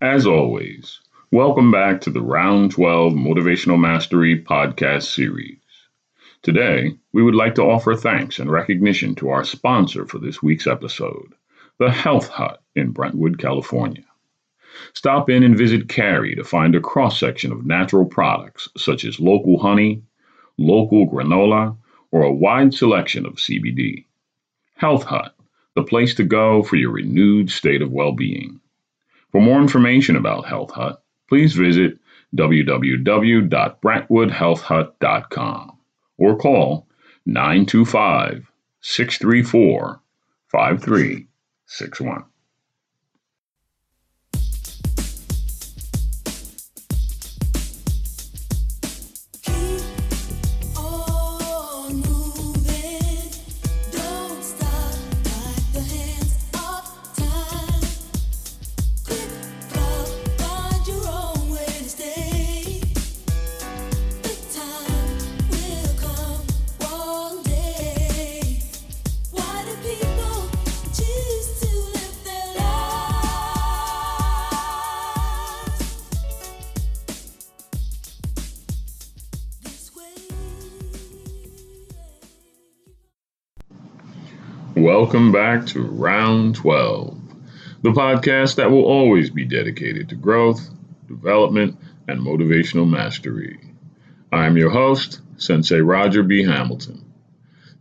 As always, welcome back to the Round 12 Motivational Mastery podcast series. Today, we would like to offer thanks and recognition to our sponsor for this week's episode, the Health Hut in Brentwood, California. Stop in and visit Carrie to find a cross section of natural products such as local honey, local granola, or a wide selection of CBD. Health Hut, the place to go for your renewed state of well being. For more information about Health Hut, please visit www.brentwoodhealthhut.com or call 925 634 5361. Welcome back to Round 12, the podcast that will always be dedicated to growth, development, and motivational mastery. I am your host, Sensei Roger B. Hamilton.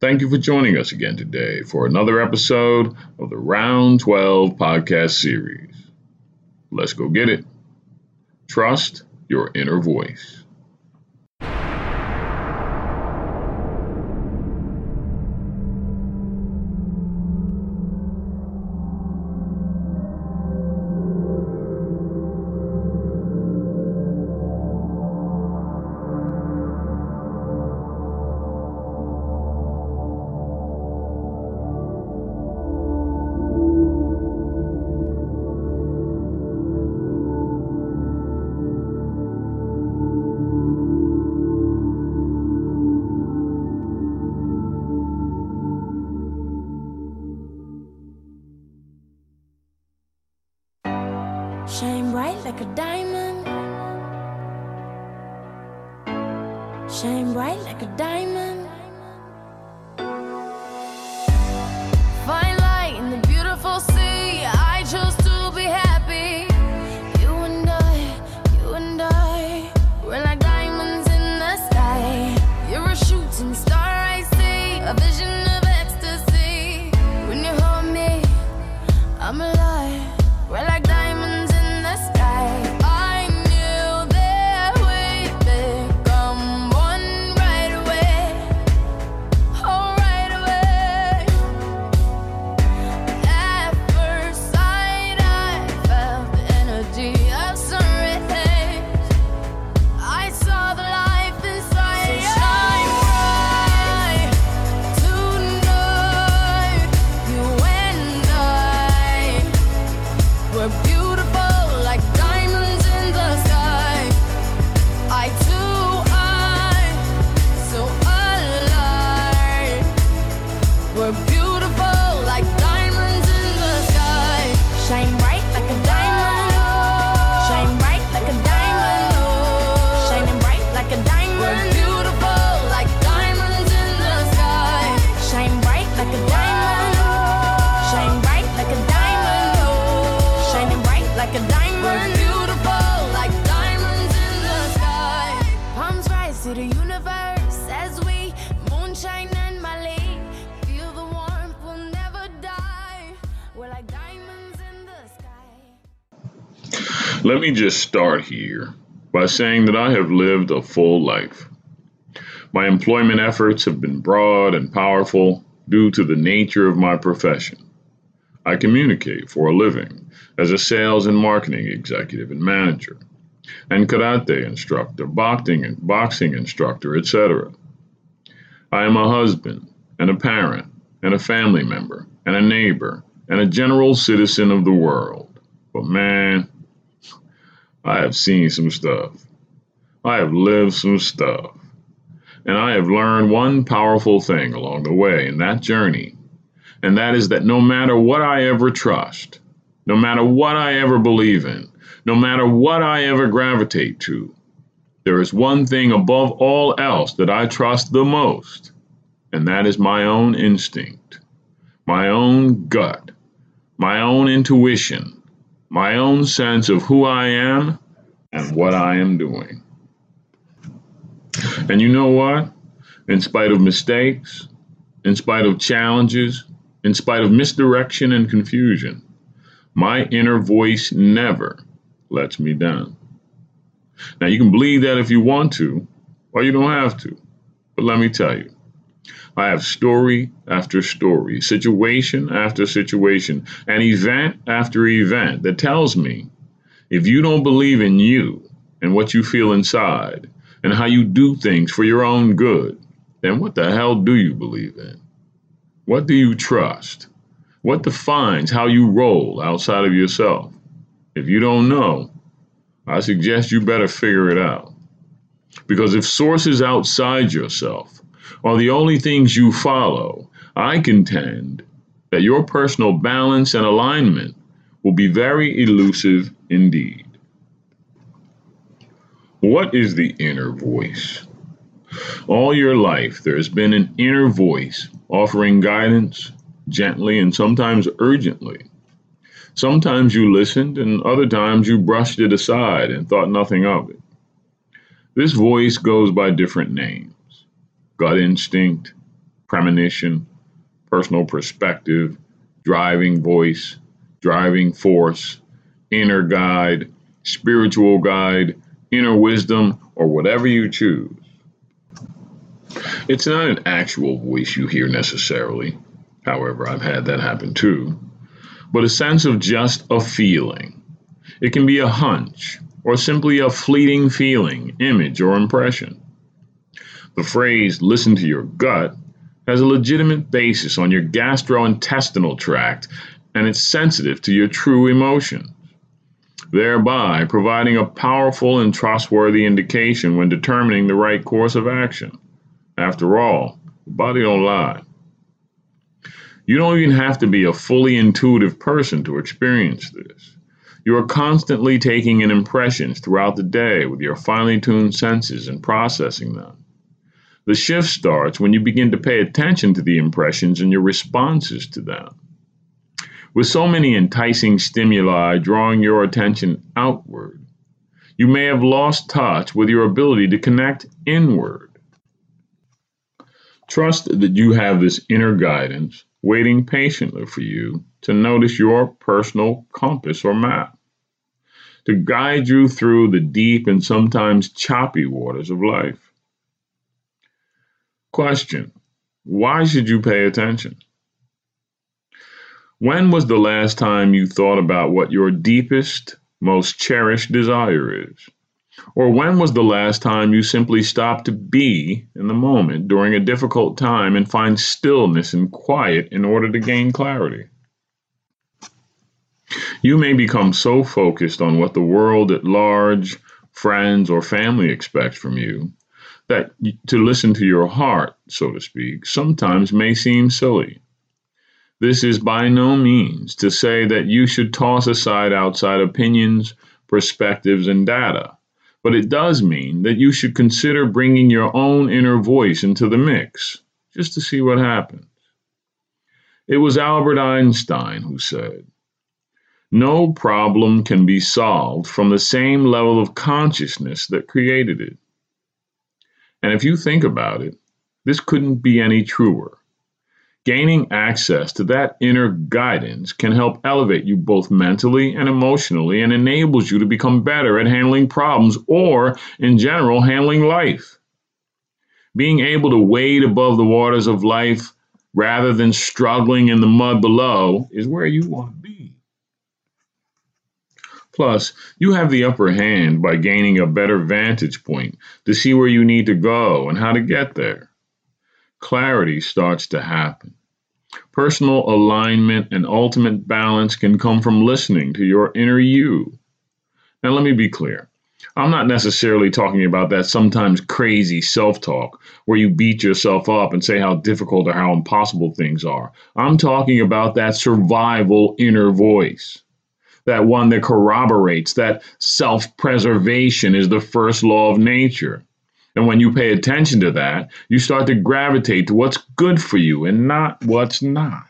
Thank you for joining us again today for another episode of the Round 12 podcast series. Let's go get it. Trust your inner voice. Let me just start here by saying that I have lived a full life. My employment efforts have been broad and powerful due to the nature of my profession. I communicate for a living as a sales and marketing executive and manager, and karate instructor, boxing boxing instructor, etc. I am a husband and a parent and a family member and a neighbor and a general citizen of the world. But man, I have seen some stuff. I have lived some stuff. And I have learned one powerful thing along the way in that journey, and that is that no matter what I ever trust, no matter what I ever believe in, no matter what I ever gravitate to, there is one thing above all else that I trust the most, and that is my own instinct, my own gut, my own intuition, my own sense of who I am and what I am doing. And you know what? In spite of mistakes, in spite of challenges, in spite of misdirection and confusion, my inner voice never lets me down. Now, you can believe that if you want to, or you don't have to. But let me tell you, I have story after story, situation after situation, and event after event that tells me if you don't believe in you and what you feel inside and how you do things for your own good, then what the hell do you believe in? What do you trust? What defines how you roll outside of yourself? If you don't know, I suggest you better figure it out. Because if source is outside yourself are the only things you follow, I contend that your personal balance and alignment will be very elusive indeed. What is the inner voice? All your life, there has been an inner voice offering guidance gently and sometimes urgently. Sometimes you listened, and other times you brushed it aside and thought nothing of it. This voice goes by different names gut instinct, premonition, personal perspective, driving voice, driving force, inner guide, spiritual guide, inner wisdom, or whatever you choose. It's not an actual voice you hear necessarily. However, I've had that happen too. But a sense of just a feeling. It can be a hunch or simply a fleeting feeling, image, or impression. The phrase listen to your gut has a legitimate basis on your gastrointestinal tract and it's sensitive to your true emotions, thereby providing a powerful and trustworthy indication when determining the right course of action. After all, the body don't lie. You don't even have to be a fully intuitive person to experience this. You are constantly taking in impressions throughout the day with your finely tuned senses and processing them. The shift starts when you begin to pay attention to the impressions and your responses to them. With so many enticing stimuli drawing your attention outward, you may have lost touch with your ability to connect inward. Trust that you have this inner guidance waiting patiently for you to notice your personal compass or map, to guide you through the deep and sometimes choppy waters of life. Question Why should you pay attention? When was the last time you thought about what your deepest, most cherished desire is? Or when was the last time you simply stopped to be in the moment during a difficult time and find stillness and quiet in order to gain clarity? You may become so focused on what the world at large, friends, or family expects from you that to listen to your heart, so to speak, sometimes may seem silly. This is by no means to say that you should toss aside outside opinions, perspectives, and data but it does mean that you should consider bringing your own inner voice into the mix just to see what happens. It was Albert Einstein who said, No problem can be solved from the same level of consciousness that created it. And if you think about it, this couldn't be any truer. Gaining access to that inner guidance can help elevate you both mentally and emotionally and enables you to become better at handling problems or, in general, handling life. Being able to wade above the waters of life rather than struggling in the mud below is where you want to be. Plus, you have the upper hand by gaining a better vantage point to see where you need to go and how to get there clarity starts to happen. Personal alignment and ultimate balance can come from listening to your inner you. Now, let me be clear. I'm not necessarily talking about that sometimes crazy self talk where you beat yourself up and say how difficult or how impossible things are. I'm talking about that survival inner voice. That one that corroborates that self preservation is the first law of nature. And when you pay attention to that, you start to gravitate to what's good for you and not what's not.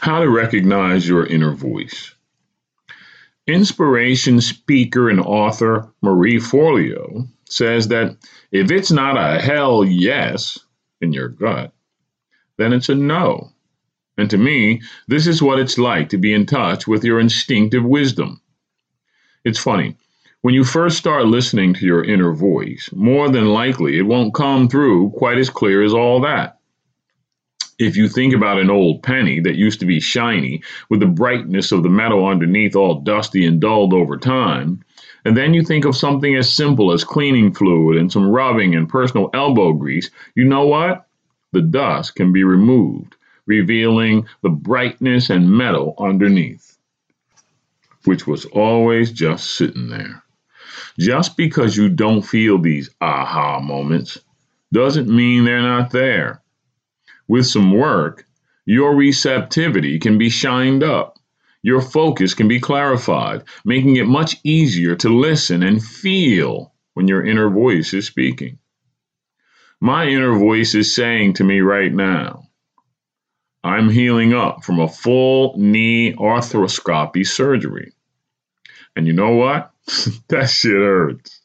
How to recognize your inner voice. Inspiration speaker and author Marie Forleo says that if it's not a hell yes in your gut, then it's a no. And to me, this is what it's like to be in touch with your instinctive wisdom. It's funny. When you first start listening to your inner voice, more than likely it won't come through quite as clear as all that. If you think about an old penny that used to be shiny, with the brightness of the metal underneath all dusty and dulled over time, and then you think of something as simple as cleaning fluid and some rubbing and personal elbow grease, you know what? The dust can be removed revealing the brightness and metal underneath, which was always just sitting there. Just because you don't feel these aha moments doesn't mean they're not there. With some work, your receptivity can be shined up. Your focus can be clarified, making it much easier to listen and feel when your inner voice is speaking. My inner voice is saying to me right now, I'm healing up from a full knee arthroscopy surgery. And you know what? that shit hurts.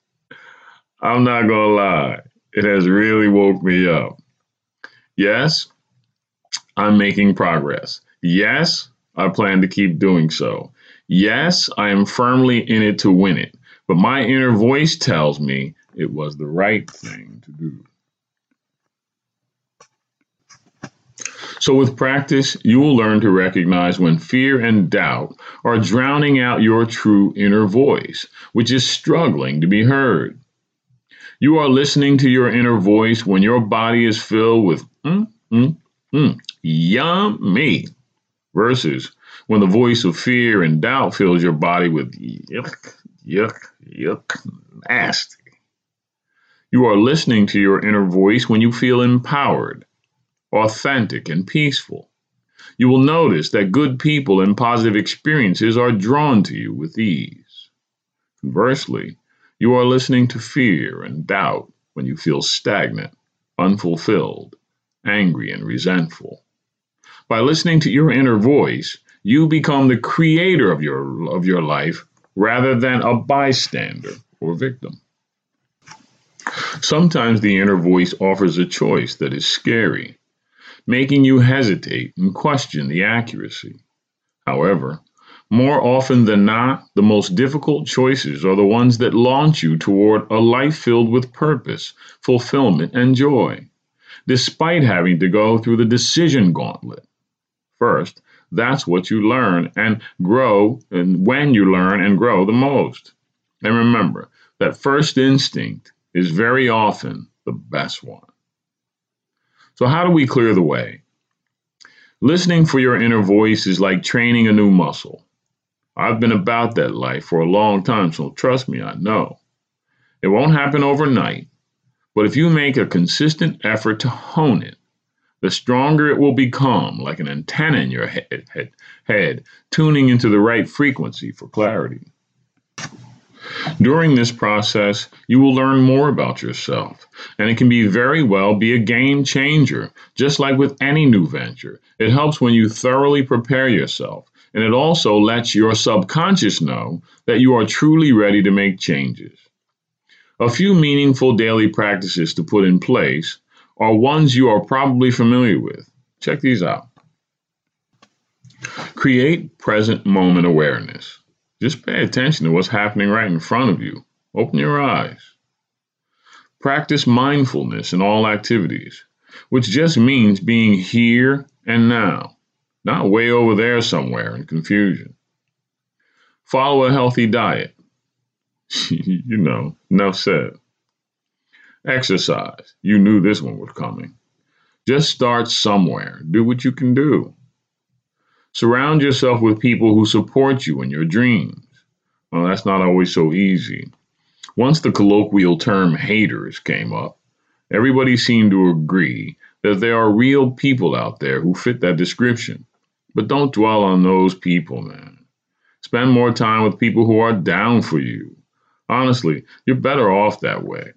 I'm not gonna lie, it has really woke me up. Yes, I'm making progress. Yes, I plan to keep doing so. Yes, I am firmly in it to win it, but my inner voice tells me it was the right thing to do. So, with practice, you will learn to recognize when fear and doubt are drowning out your true inner voice, which is struggling to be heard. You are listening to your inner voice when your body is filled with mm, mm, mm, yummy, versus when the voice of fear and doubt fills your body with yuck, yuck, yuck, nasty. You are listening to your inner voice when you feel empowered authentic, and peaceful. You will notice that good people and positive experiences are drawn to you with ease. Conversely, you are listening to fear and doubt when you feel stagnant, unfulfilled, angry, and resentful. By listening to your inner voice, you become the creator of your, of your life rather than a bystander or victim. Sometimes the inner voice offers a choice that is scary making you hesitate and question the accuracy. However, more often than not, the most difficult choices are the ones that launch you toward a life filled with purpose, fulfillment, and joy, despite having to go through the decision gauntlet. First, that's what you learn and grow, and when you learn and grow the most. And remember that first instinct is very often the best one. So, how do we clear the way? Listening for your inner voice is like training a new muscle. I've been about that life for a long time, so trust me, I know. It won't happen overnight, but if you make a consistent effort to hone it, the stronger it will become, like an antenna in your head, head, head tuning into the right frequency for clarity. During this process, you will learn more about yourself, and it can be very well be a game changer, just like with any new venture. It helps when you thoroughly prepare yourself, and it also lets your subconscious know that you are truly ready to make changes. A few meaningful daily practices to put in place are ones you are probably familiar with. Check these out. Create present moment awareness. Just pay attention to what's happening right in front of you. Open your eyes. Practice mindfulness in all activities, which just means being here and now, not way over there somewhere in confusion. Follow a healthy diet. you know, enough said. Exercise. You knew this one was coming. Just start somewhere. Do what you can do. Surround yourself with people who support you in your dreams. Well, that's not always so easy. Once the colloquial term haters came up, everybody seemed to agree that there are real people out there who fit that description. But don't dwell on those people, man. Spend more time with people who are down for you. Honestly, you're better off that way.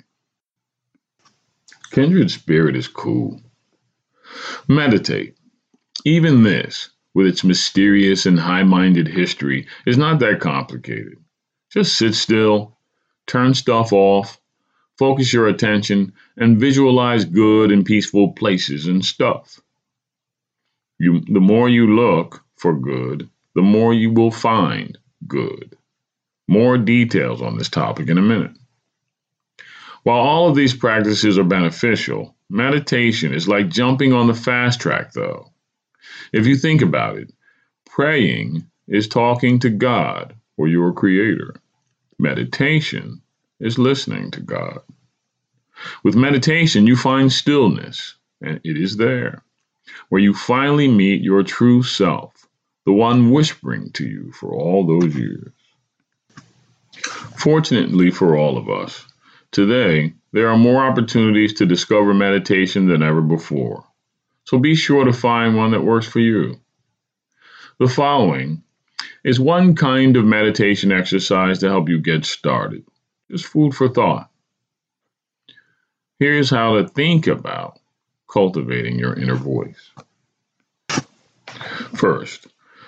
Kindred spirit is cool. Meditate. Even this, with its mysterious and high minded history, is not that complicated. Just sit still, turn stuff off, focus your attention, and visualize good and peaceful places and stuff. You, the more you look for good, the more you will find good. More details on this topic in a minute. While all of these practices are beneficial, meditation is like jumping on the fast track, though. If you think about it, praying is talking to God or your Creator. Meditation is listening to God. With meditation, you find stillness, and it is there, where you finally meet your true self, the one whispering to you for all those years. Fortunately for all of us, today there are more opportunities to discover meditation than ever before. So be sure to find one that works for you. The following is one kind of meditation exercise to help you get started. Just food for thought. Here's how to think about cultivating your inner voice. First,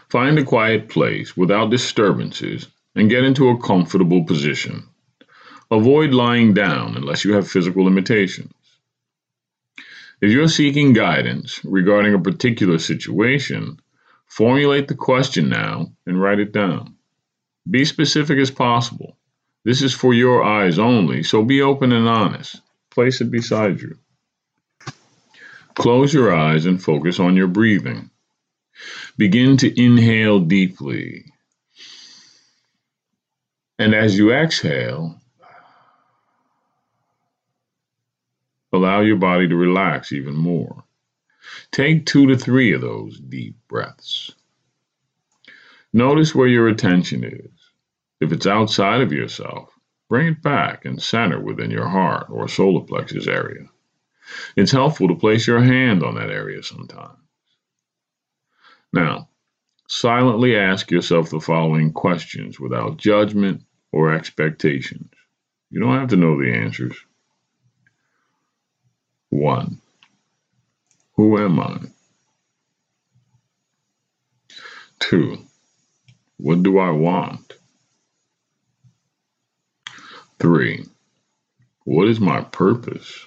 find a quiet place without disturbances and get into a comfortable position. Avoid lying down unless you have physical limitations. If you're seeking guidance regarding a particular situation, formulate the question now and write it down. Be specific as possible. This is for your eyes only, so be open and honest. Place it beside you. Close your eyes and focus on your breathing. Begin to inhale deeply and as you exhale, allow your body to relax even more. Take two to three of those deep breaths. Notice where your attention is. If it's outside of yourself, bring it back and center within your heart or solar plexus area. It's helpful to place your hand on that area sometimes. Now, silently ask yourself the following questions without judgment or expectations. You don't have to know the answers. One, who am I? Two, what do I want? Three, what is my purpose?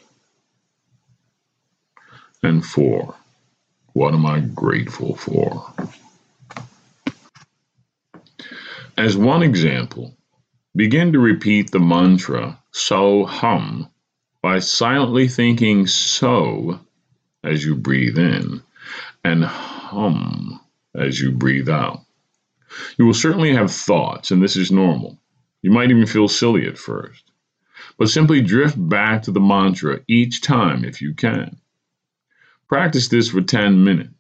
And four, what am I grateful for? As one example, begin to repeat the mantra so hum by silently thinking so as you breathe in and hum as you breathe out. You will certainly have thoughts, and this is normal. You might even feel silly at first. But simply drift back to the mantra each time if you can. Practice this for 10 minutes.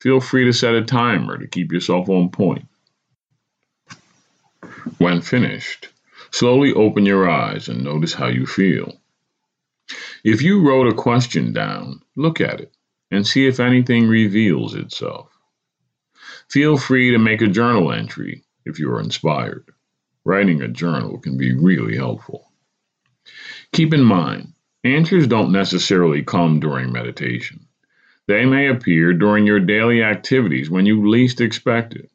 Feel free to set a timer to keep yourself on point. When finished, slowly open your eyes and notice how you feel. If you wrote a question down, look at it and see if anything reveals itself. Feel free to make a journal entry if you are inspired. Writing a journal can be really helpful. Keep in mind, answers don't necessarily come during meditation. They may appear during your daily activities when you least expect it.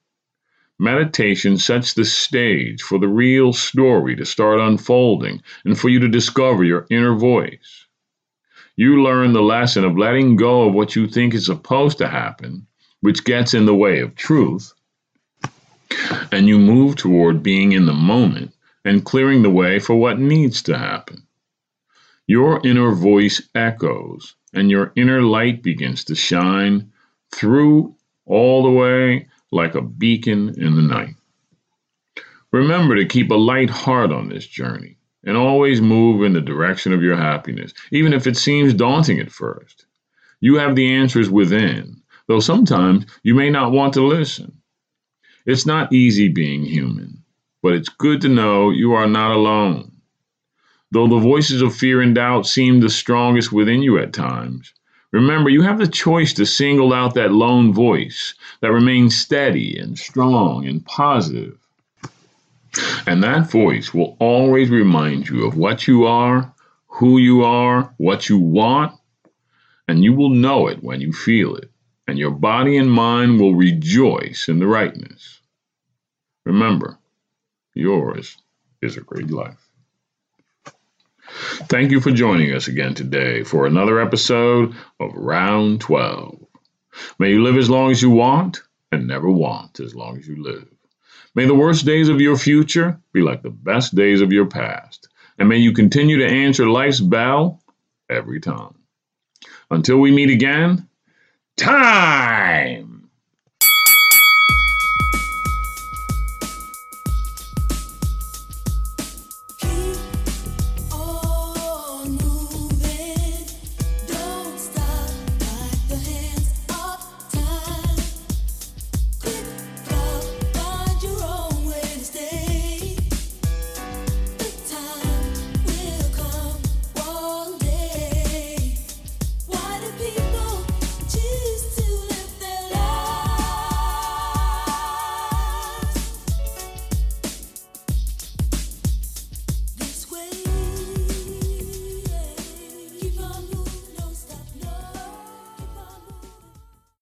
Meditation sets the stage for the real story to start unfolding and for you to discover your inner voice. You learn the lesson of letting go of what you think is supposed to happen, which gets in the way of truth, and you move toward being in the moment and clearing the way for what needs to happen. Your inner voice echoes, and your inner light begins to shine through all the way like a beacon in the night. Remember to keep a light heart on this journey and always move in the direction of your happiness, even if it seems daunting at first. You have the answers within, though sometimes you may not want to listen. It's not easy being human, but it's good to know you are not alone. Though the voices of fear and doubt seem the strongest within you at times, Remember, you have the choice to single out that lone voice that remains steady and strong and positive. And that voice will always remind you of what you are, who you are, what you want, and you will know it when you feel it, and your body and mind will rejoice in the rightness. Remember, yours is a great life. Thank you for joining us again today for another episode of Round 12. May you live as long as you want and never want as long as you live. May the worst days of your future be like the best days of your past, and may you continue to answer life's bell every time. Until we meet again, time!